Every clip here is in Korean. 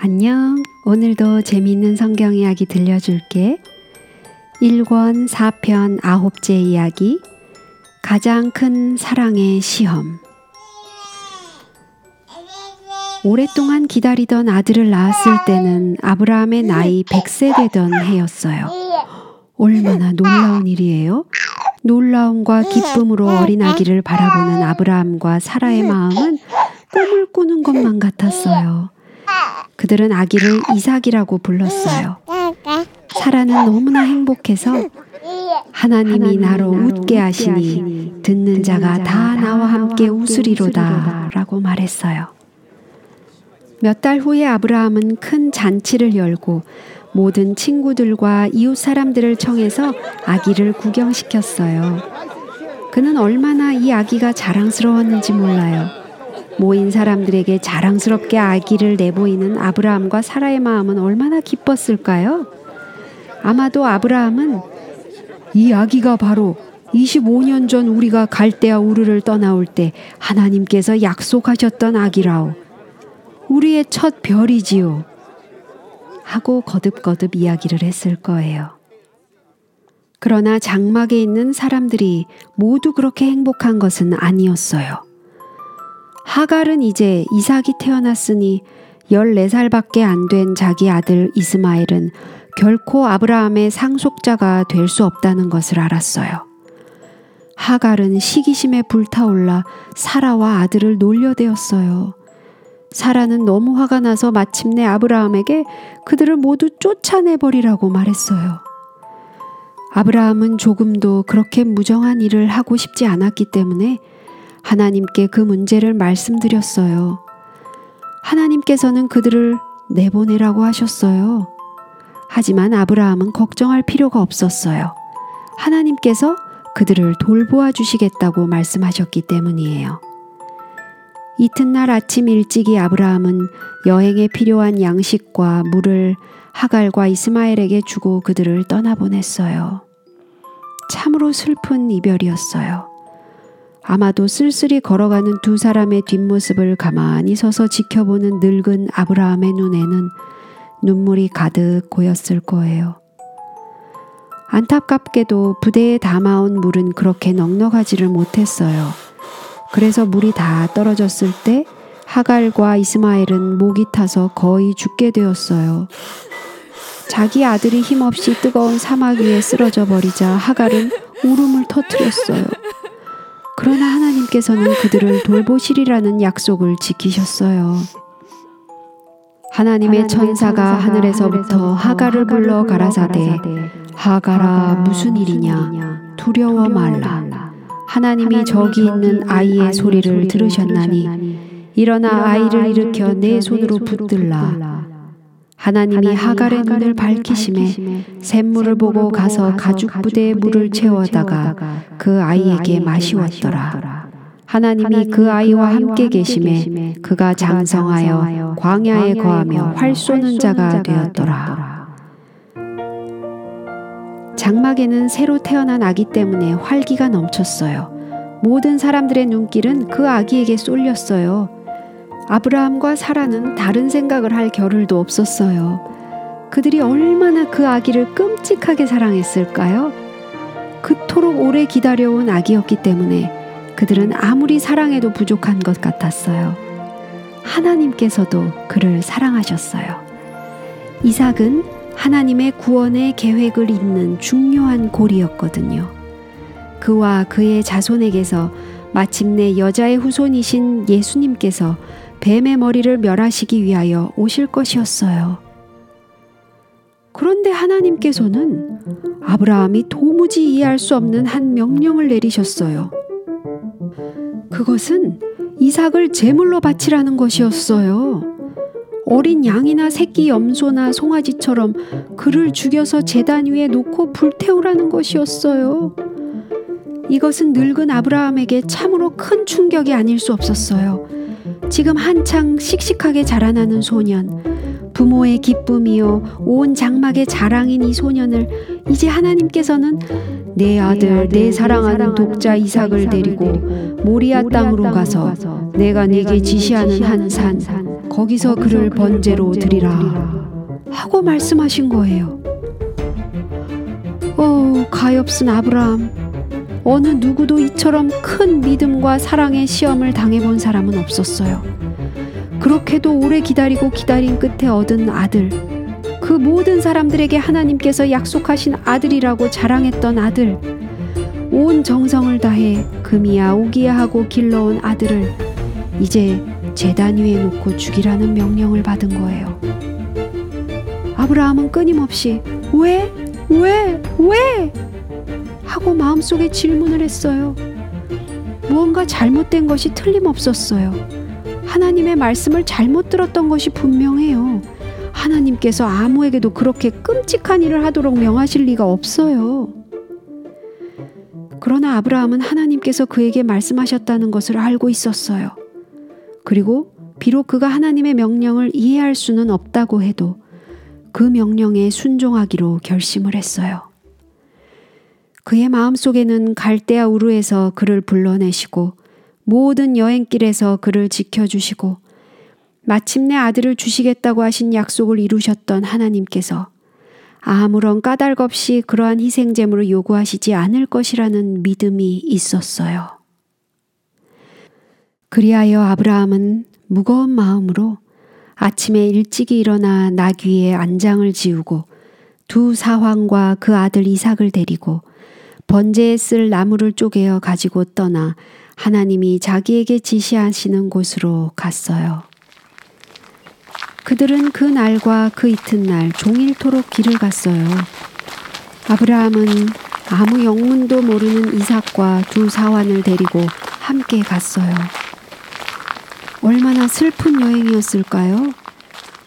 안녕. 오늘도 재미있는 성경 이야기 들려줄게. 1권 4편 9째 이야기. 가장 큰 사랑의 시험. 오랫동안 기다리던 아들을 낳았을 때는 아브라함의 나이 100세 되던 해였어요. 얼마나 놀라운 일이에요? 놀라움과 기쁨으로 어린 아기를 바라보는 아브라함과 사라의 마음은 꿈을 꾸는 것만 같았어요. 그들은 아기를 이삭이라고 불렀어요. 사라는 너무나 행복해서 하나님이 나로 웃게 하시니 듣는 자가 다 나와 함께 웃으리로다 라고 말했어요. 몇 달 후에 아브라함은 큰 잔치를 열고 모든 친구들과 이웃 사람들을 청해서 아기를 구경시켰어요. 그는 얼마나 이 아기가 자랑스러웠는지 몰라요. 모인 사람들에게 자랑스럽게 아기를 내보이는 아브라함과 사라의 마음은 얼마나 기뻤을까요? 아마도 아브라함은 이 아기가 바로 25년 전 우리가 갈대아 우르를 떠나올 때 하나님께서 약속하셨던 아기라오. 우리의 첫 별이지요. 하고 거듭거듭 이야기를 했을 거예요. 그러나 장막에 있는 사람들이 모두 그렇게 행복한 것은 아니었어요. 하갈은 이제 이삭이 태어났으니 14살밖에 안 된 자기 아들 이스마엘은 결코 아브라함의 상속자가 될 수 없다는 것을 알았어요. 하갈은 시기심에 불타올라 사라와 아들을 놀려대었어요. 사라는 너무 화가 나서 마침내 아브라함에게 그들을 모두 쫓아내버리라고 말했어요. 아브라함은 조금도 그렇게 무정한 일을 하고 싶지 않았기 때문에 하나님께 그 문제를 말씀드렸어요. 하나님께서는 그들을 내보내라고 하셨어요. 하지만 아브라함은 걱정할 필요가 없었어요. 하나님께서 그들을 돌보아 주시겠다고 말씀하셨기 때문이에요. 이튿날 아침 일찍이 아브라함은 여행에 필요한 양식과 물을 하갈과 이스마엘에게 주고 그들을 떠나보냈어요. 참으로 슬픈 이별이었어요. 아마도 쓸쓸히 걸어가는 두 사람의 뒷모습을 가만히 서서 지켜보는 늙은 아브라함의 눈에는 눈물이 가득 고였을 거예요. 안타깝게도 부대에 담아온 물은 그렇게 넉넉하지를 못했어요. 그래서 물이 다 떨어졌을 때 하갈과 이스마엘은 목이 타서 거의 죽게 되었어요. 자기 아들이 힘없이 뜨거운 사막 위에 쓰러져 버리자 하갈은 울음을 터뜨렸어요. 그러나 하나님께서는 그들을 돌보시리라는 약속을 지키셨어요. 하나님의 천사가 하늘에서부터 하갈을 불러 가라사대 하갈아 무슨 일이냐? 두려워 말라. 하나님이 저기 있는 아이의 소리를 들으셨나니 일어나 아이를 일으켜 내 손으로 붙들라 하나님이 하갈의 눈을 밝히심에 샘물을 보고 가서 가죽 부대에 물을 채워다가 그 아이에게 마시웠더라. 하나님이 그 아이와 함께 계심에 그가 장성하여 광야에 거하며 활 쏘는 자가 되었더라. 장막에는 새로 태어난 아기 때문에 활기가 넘쳤어요. 모든 사람들의 눈길은 그 아기에게 쏠렸어요. 아브라함과 사라는 다른 생각을 할 겨를도 없었어요. 그들이 얼마나 그 아기를 끔찍하게 사랑했을까요? 그토록 오래 기다려온 아기였기 때문에 그들은 아무리 사랑해도 부족한 것 같았어요. 하나님께서도 그를 사랑하셨어요. 이삭은 하나님의 구원의 계획을 잇는 중요한 고리였거든요. 그와 그의 자손에게서 마침내 여자의 후손이신 예수님께서 뱀의 머리를 멸하시기 위하여 오실 것이었어요. 그런데 하나님께서는 아브라함이 도무지 이해할 수 없는 한 명령을 내리셨어요. 그것은 이삭을 제물로 바치라는 것이었어요. 어린 양이나 새끼 염소나 송아지처럼 그를 죽여서 재단 위에 놓고 불태우라는 것이었어요. 이것은 늙은 아브라함에게 참으로 큰 충격이 아닐 수 없었어요. 지금 한창 씩씩하게 자라나는 소년, 부모의 기쁨이요, 온 장막의 자랑인 이 소년을 이제 하나님께서는 내 아들, 내 사랑하는 독자 이삭을 데리고 모리아 땅으로 가서 내가 네게 지시하는 한 산, 거기서 그를 번제로 드리라 하고 말씀하신 거예요. 어, 가엾은 아브라함. 어느 누구도 이처럼 큰 믿음과 사랑의 시험을 당해본 사람은 없었어요. 그렇게도 오래 기다리고 기다린 끝에 얻은 아들. 그 모든 사람들에게 하나님께서 약속하신 아들이라고 자랑했던 아들. 온 정성을 다해 금이야 오기야 하고 길러온 아들을 이제 재단 위에 놓고 죽이라는 명령을 받은 거예요. 아브라함은 끊임없이 왜? 왜? 왜? 하고 마음속에 질문을 했어요. 무언가 잘못된 것이 틀림없었어요. 하나님의 말씀을 잘못 들었던 것이 분명해요. 하나님께서 아무에게도 그렇게 끔찍한 일을 하도록 명하실 리가 없어요. 그러나 아브라함은 하나님께서 그에게 말씀하셨다는 것을 알고 있었어요. 그리고 비록 그가 하나님의 명령을 이해할 수는 없다고 해도 그 명령에 순종하기로 결심을 했어요. 그의 마음속에는 갈대아 우르에서 그를 불러내시고 모든 여행길에서 그를 지켜주시고 마침내 아들을 주시겠다고 하신 약속을 이루셨던 하나님께서 아무런 까닭 없이 그러한 희생제물을 요구하시지 않을 것이라는 믿음이 있었어요. 그리하여 아브라함은 무거운 마음으로 아침에 일찍이 일어나 나귀에 안장을 지우고 두 사황과 그 아들 이삭을 데리고 번제에 쓸 나무를 쪼개어 가지고 떠나 하나님이 자기에게 지시하시는 곳으로 갔어요. 그들은 그 날과 그 이튿날 종일토록 길을 갔어요. 아브라함은 아무 영문도 모르는 이삭과 두 사환을 데리고 함께 갔어요. 얼마나 슬픈 여행이었을까요?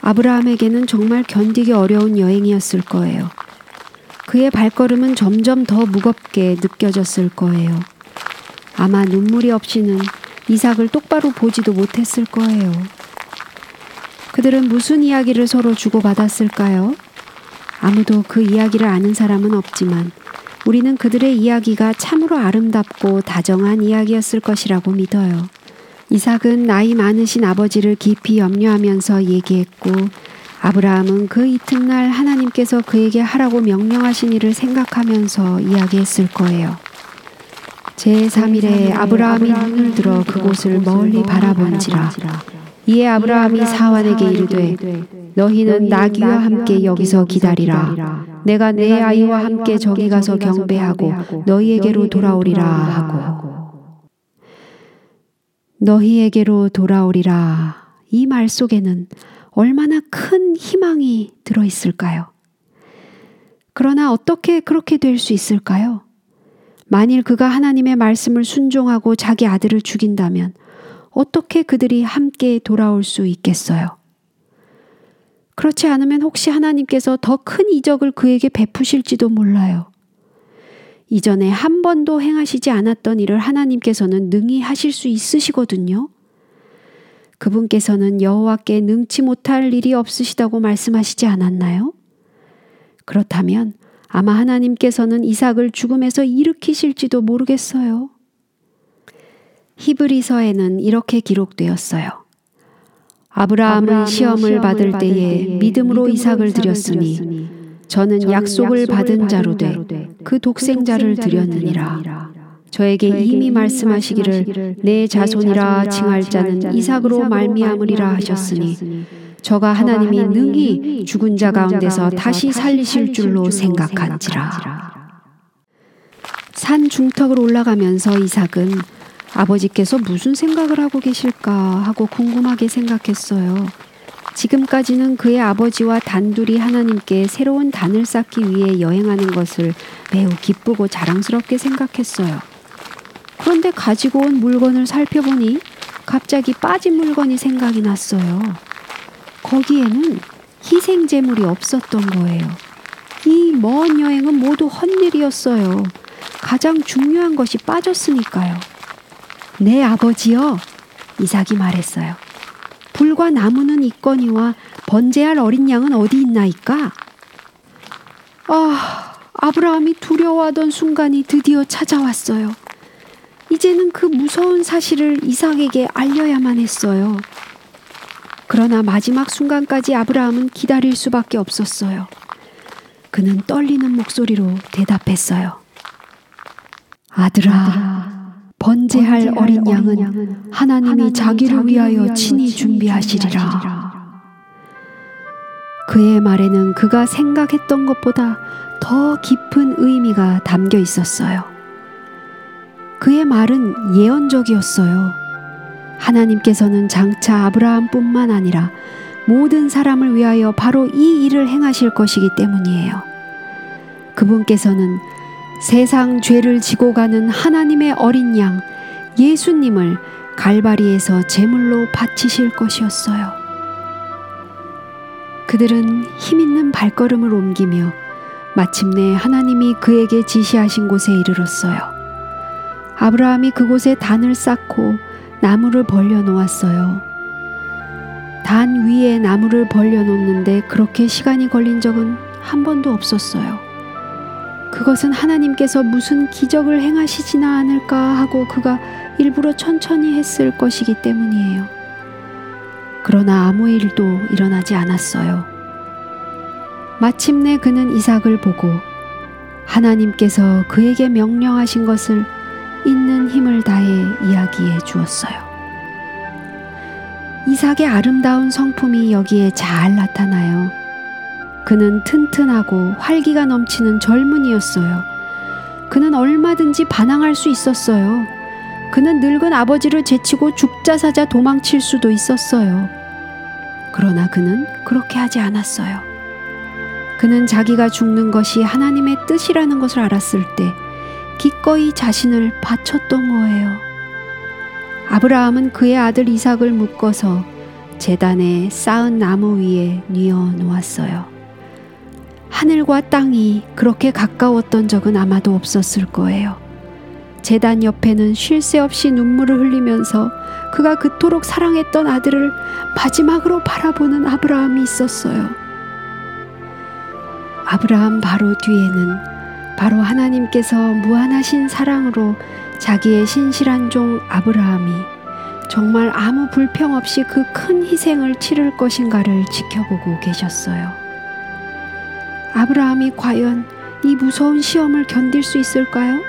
아브라함에게는 정말 견디기 어려운 여행이었을 거예요. 그의 발걸음은 점점 더 무겁게 느껴졌을 거예요. 아마 눈물이 없이는 이삭을 똑바로 보지도 못했을 거예요. 그들은 무슨 이야기를 서로 주고받았을까요? 아무도 그 이야기를 아는 사람은 없지만 우리는 그들의 이야기가 참으로 아름답고 다정한 이야기였을 것이라고 믿어요. 이삭은 나이 많으신 아버지를 깊이 염려하면서 얘기했고 아브라함은 그 이튿날 하나님께서 그에게 하라고 명령하신 일을 생각하면서 이야기했을 거예요. 제3일에 아브라함이 눈을 들어 그곳을 멀리 바라본지라. 이에 아브라함이 사환에게 이르되 너희는 나귀와 함께 여기서 기다리라. 내가 내 아이와 함께 저기 가서 경배하고 너희에게로 돌아오리라 하고. 너희에게로 돌아오리라. 이 말 속에는 얼마나 큰 희망이 들어 있을까요? 그러나 어떻게 그렇게 될 수 있을까요? 만일 그가 하나님의 말씀을 순종하고 자기 아들을 죽인다면 어떻게 그들이 함께 돌아올 수 있겠어요? 그렇지 않으면 혹시 하나님께서 더 큰 이적을 그에게 베푸실지도 몰라요. 이전에 한 번도 행하시지 않았던 일을 하나님께서는 능히 하실 수 있으시거든요. 그분께서는 여호와께 능치 못할 일이 없으시다고 말씀하시지 않았나요? 그렇다면 아마 하나님께서는 이삭을 죽음에서 일으키실지도 모르겠어요. 히브리서에는 이렇게 기록되었어요. 아브라함은 시험을 받을 때에 믿음으로 이삭을 드렸으니 저는 약속을 받은 자로 돼 그 독생자를 드렸느니라. 저에게 이미 말씀하시기를 내 자손이라 칭할 자는 이삭으로 말미암으리라 하셨으니 저가 하나님이 능히 죽은 자 가운데서 다시 살리실 줄로 생각한지라. 산 중턱을 올라가면서 이삭은 아버지께서 무슨 생각을 하고 계실까 하고 궁금하게 생각했어요. 지금까지는 그의 아버지와 단둘이 하나님께 새로운 단을 쌓기 위해 여행하는 것을 매우 기쁘고 자랑스럽게 생각했어요. 그런데 가지고 온 물건을 살펴보니 갑자기 빠진 물건이 생각이 났어요. 거기에는 희생제물이 없었던 거예요. 이 먼 여행은 모두 헛일이었어요. 가장 중요한 것이 빠졌으니까요. 내 아버지여, 이삭이 말했어요. 불과 나무는 있거니와 번제할 어린 양은 어디 있나이까? 아, 아브라함이 두려워하던 순간이 드디어 찾아왔어요. 이제는 그 무서운 사실을 이삭에게 알려야만 했어요. 그러나 마지막 순간까지 아브라함은 기다릴 수밖에 없었어요. 그는 떨리는 목소리로 대답했어요. 아들아, 번제할 어린 양은 하나님이 자기를 위하여 친히 준비하시리라. 그의 말에는 그가 생각했던 것보다 더 깊은 의미가 담겨 있었어요. 그의 말은 예언적이었어요. 하나님께서는 장차 아브라함뿐만 아니라 모든 사람을 위하여 바로 이 일을 행하실 것이기 때문이에요. 그분께서는 세상 죄를 지고 가는 하나님의 어린 양 예수님을 갈바리에서 제물로 바치실 것이었어요. 그들은 힘있는 발걸음을 옮기며 마침내 하나님이 그에게 지시하신 곳에 이르렀어요. 아브라함이 그곳에 단을 쌓고 나무를 벌려 놓았어요. 단 위에 나무를 벌려 놓는데 그렇게 시간이 걸린 적은 한 번도 없었어요. 그것은 하나님께서 무슨 기적을 행하시지나 않을까 하고 그가 일부러 천천히 했을 것이기 때문이에요. 그러나 아무 일도 일어나지 않았어요. 마침내 그는 이삭을 보고 하나님께서 그에게 명령하신 것을 있는 힘을 다해 이야기해 주었어요. 이삭의 아름다운 성품이 여기에 잘 나타나요. 그는 튼튼하고 활기가 넘치는 젊은이였어요. 그는 얼마든지 반항할 수 있었어요. 그는 늙은 아버지를 제치고 죽자사자 도망칠 수도 있었어요. 그러나 그는 그렇게 하지 않았어요. 그는 자기가 죽는 것이 하나님의 뜻이라는 것을 알았을 때 기꺼이 자신을 바쳤던 거예요. 아브라함은 그의 아들 이삭을 묶어서 재단에 쌓은 나무 위에 뉘어 놓았어요. 하늘과 땅이 그렇게 가까웠던 적은 아마도 없었을 거예요. 재단 옆에는 쉴 새 없이 눈물을 흘리면서 그가 그토록 사랑했던 아들을 마지막으로 바라보는 아브라함이 있었어요. 아브라함 바로 뒤에는 바로 하나님께서 무한하신 사랑으로 자기의 신실한 종 아브라함이 정말 아무 불평 없이 그 큰 희생을 치를 것인가를 지켜보고 계셨어요. 아브라함이 과연 이 무서운 시험을 견딜 수 있을까요?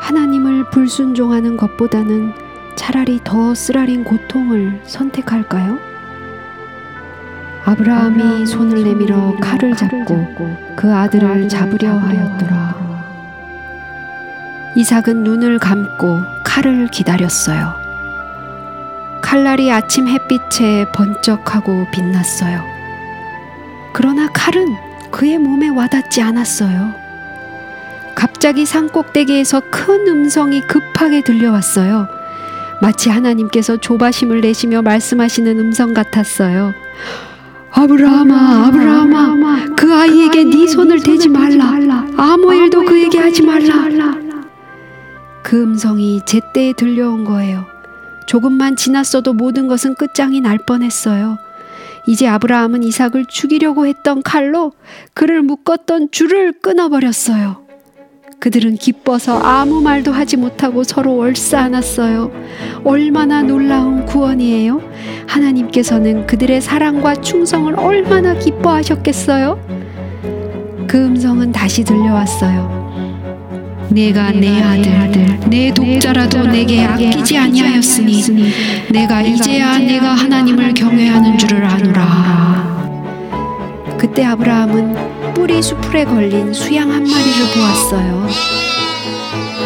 하나님을 불순종하는 것보다는 차라리 더 쓰라린 고통을 선택할까요? 아브라함이 손을 내밀어 칼을 잡고 그 아들을 잡으려 하였더라. 이삭은 눈을 감고 칼을 기다렸어요. 칼날이 아침 햇빛에 번쩍하고 빛났어요. 그러나 칼은 그의 몸에 와닿지 않았어요. 갑자기 산 꼭대기에서 큰 음성이 급하게 들려왔어요. 마치 하나님께서 조바심을 내시며 말씀하시는 음성 같았어요. 아브라함아, 아브라함아, 그 아이에게 네 손을 대지 말라. 아무 일도 그에게 하지 말라. 그 음성이 제때에 들려온 거예요. 조금만 지났어도 모든 것은 끝장이 날 뻔했어요. 이제 아브라함은 이삭을 죽이려고 했던 칼로 그를 묶었던 줄을 끊어버렸어요. 그들은 기뻐서 아무 말도 하지 못하고 서로 얼싸안았어요. 얼마나 놀라운 구원이에요. 하나님께서는 그들의 사랑과 충성을 얼마나 기뻐하셨겠어요. 그 음성은 다시 들려왔어요. 내가 내 아들, 내 독자라도 내게 아끼지 아니하였으니 내가 이제야 내가 하나님을 경외하는 줄을 아노라. 그때 아브라함은 뿌리 수풀에 걸린 수양 한 마리를 보았어요.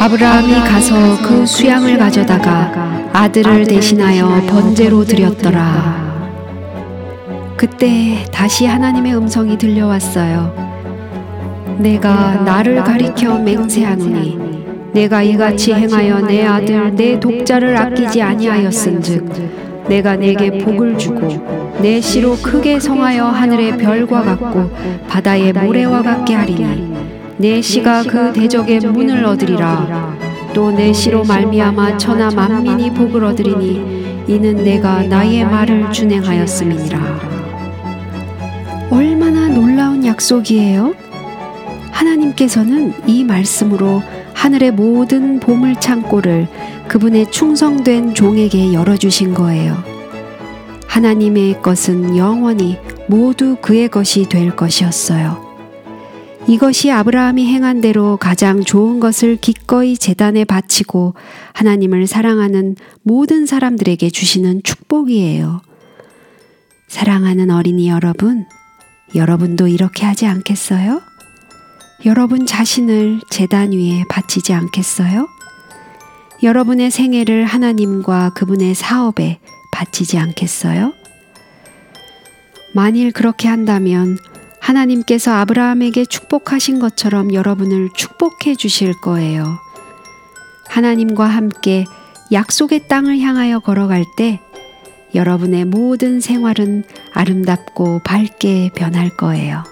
아브라함이 가서 그 수양을 가져다가 아들을 대신하여 번제로 드렸더라. 그때 다시 하나님의 음성이 들려왔어요. 내가 나를 가리켜 맹세하노니 내가 이같이 행하여 내 아들 내 독자를 아끼지 아니하였은즉 내가 내게 복을 주고 내 씨로 크게 성하여 하늘의 별과 같고 바다의 모래와 같게 하리니 내 씨가 그 대적의 문을 얻으리라 또 내 씨로 말미암아 천하 만민이 복을 얻으리니 이는 내가 나의 말을 준행하였음이니라 얼마나 놀라운 약속이에요? 하나님께서는 이 말씀으로 하늘의 모든 보물 창고를 그분의 충성된 종에게 열어주신 거예요. 하나님의 것은 영원히 모두 그의 것이 될 것이었어요. 이것이 아브라함이 행한 대로 가장 좋은 것을 기꺼이 재단에 바치고 하나님을 사랑하는 모든 사람들에게 주시는 축복이에요. 사랑하는 어린이 여러분, 여러분도 이렇게 하지 않겠어요? 여러분 자신을 재단 위에 바치지 않겠어요? 여러분의 생애를 하나님과 그분의 사업에 바치지 않겠어요? 만일 그렇게 한다면 하나님께서 아브라함에게 축복하신 것처럼 여러분을 축복해 주실 거예요. 하나님과 함께 약속의 땅을 향하여 걸어갈 때 여러분의 모든 생활은 아름답고 밝게 변할 거예요.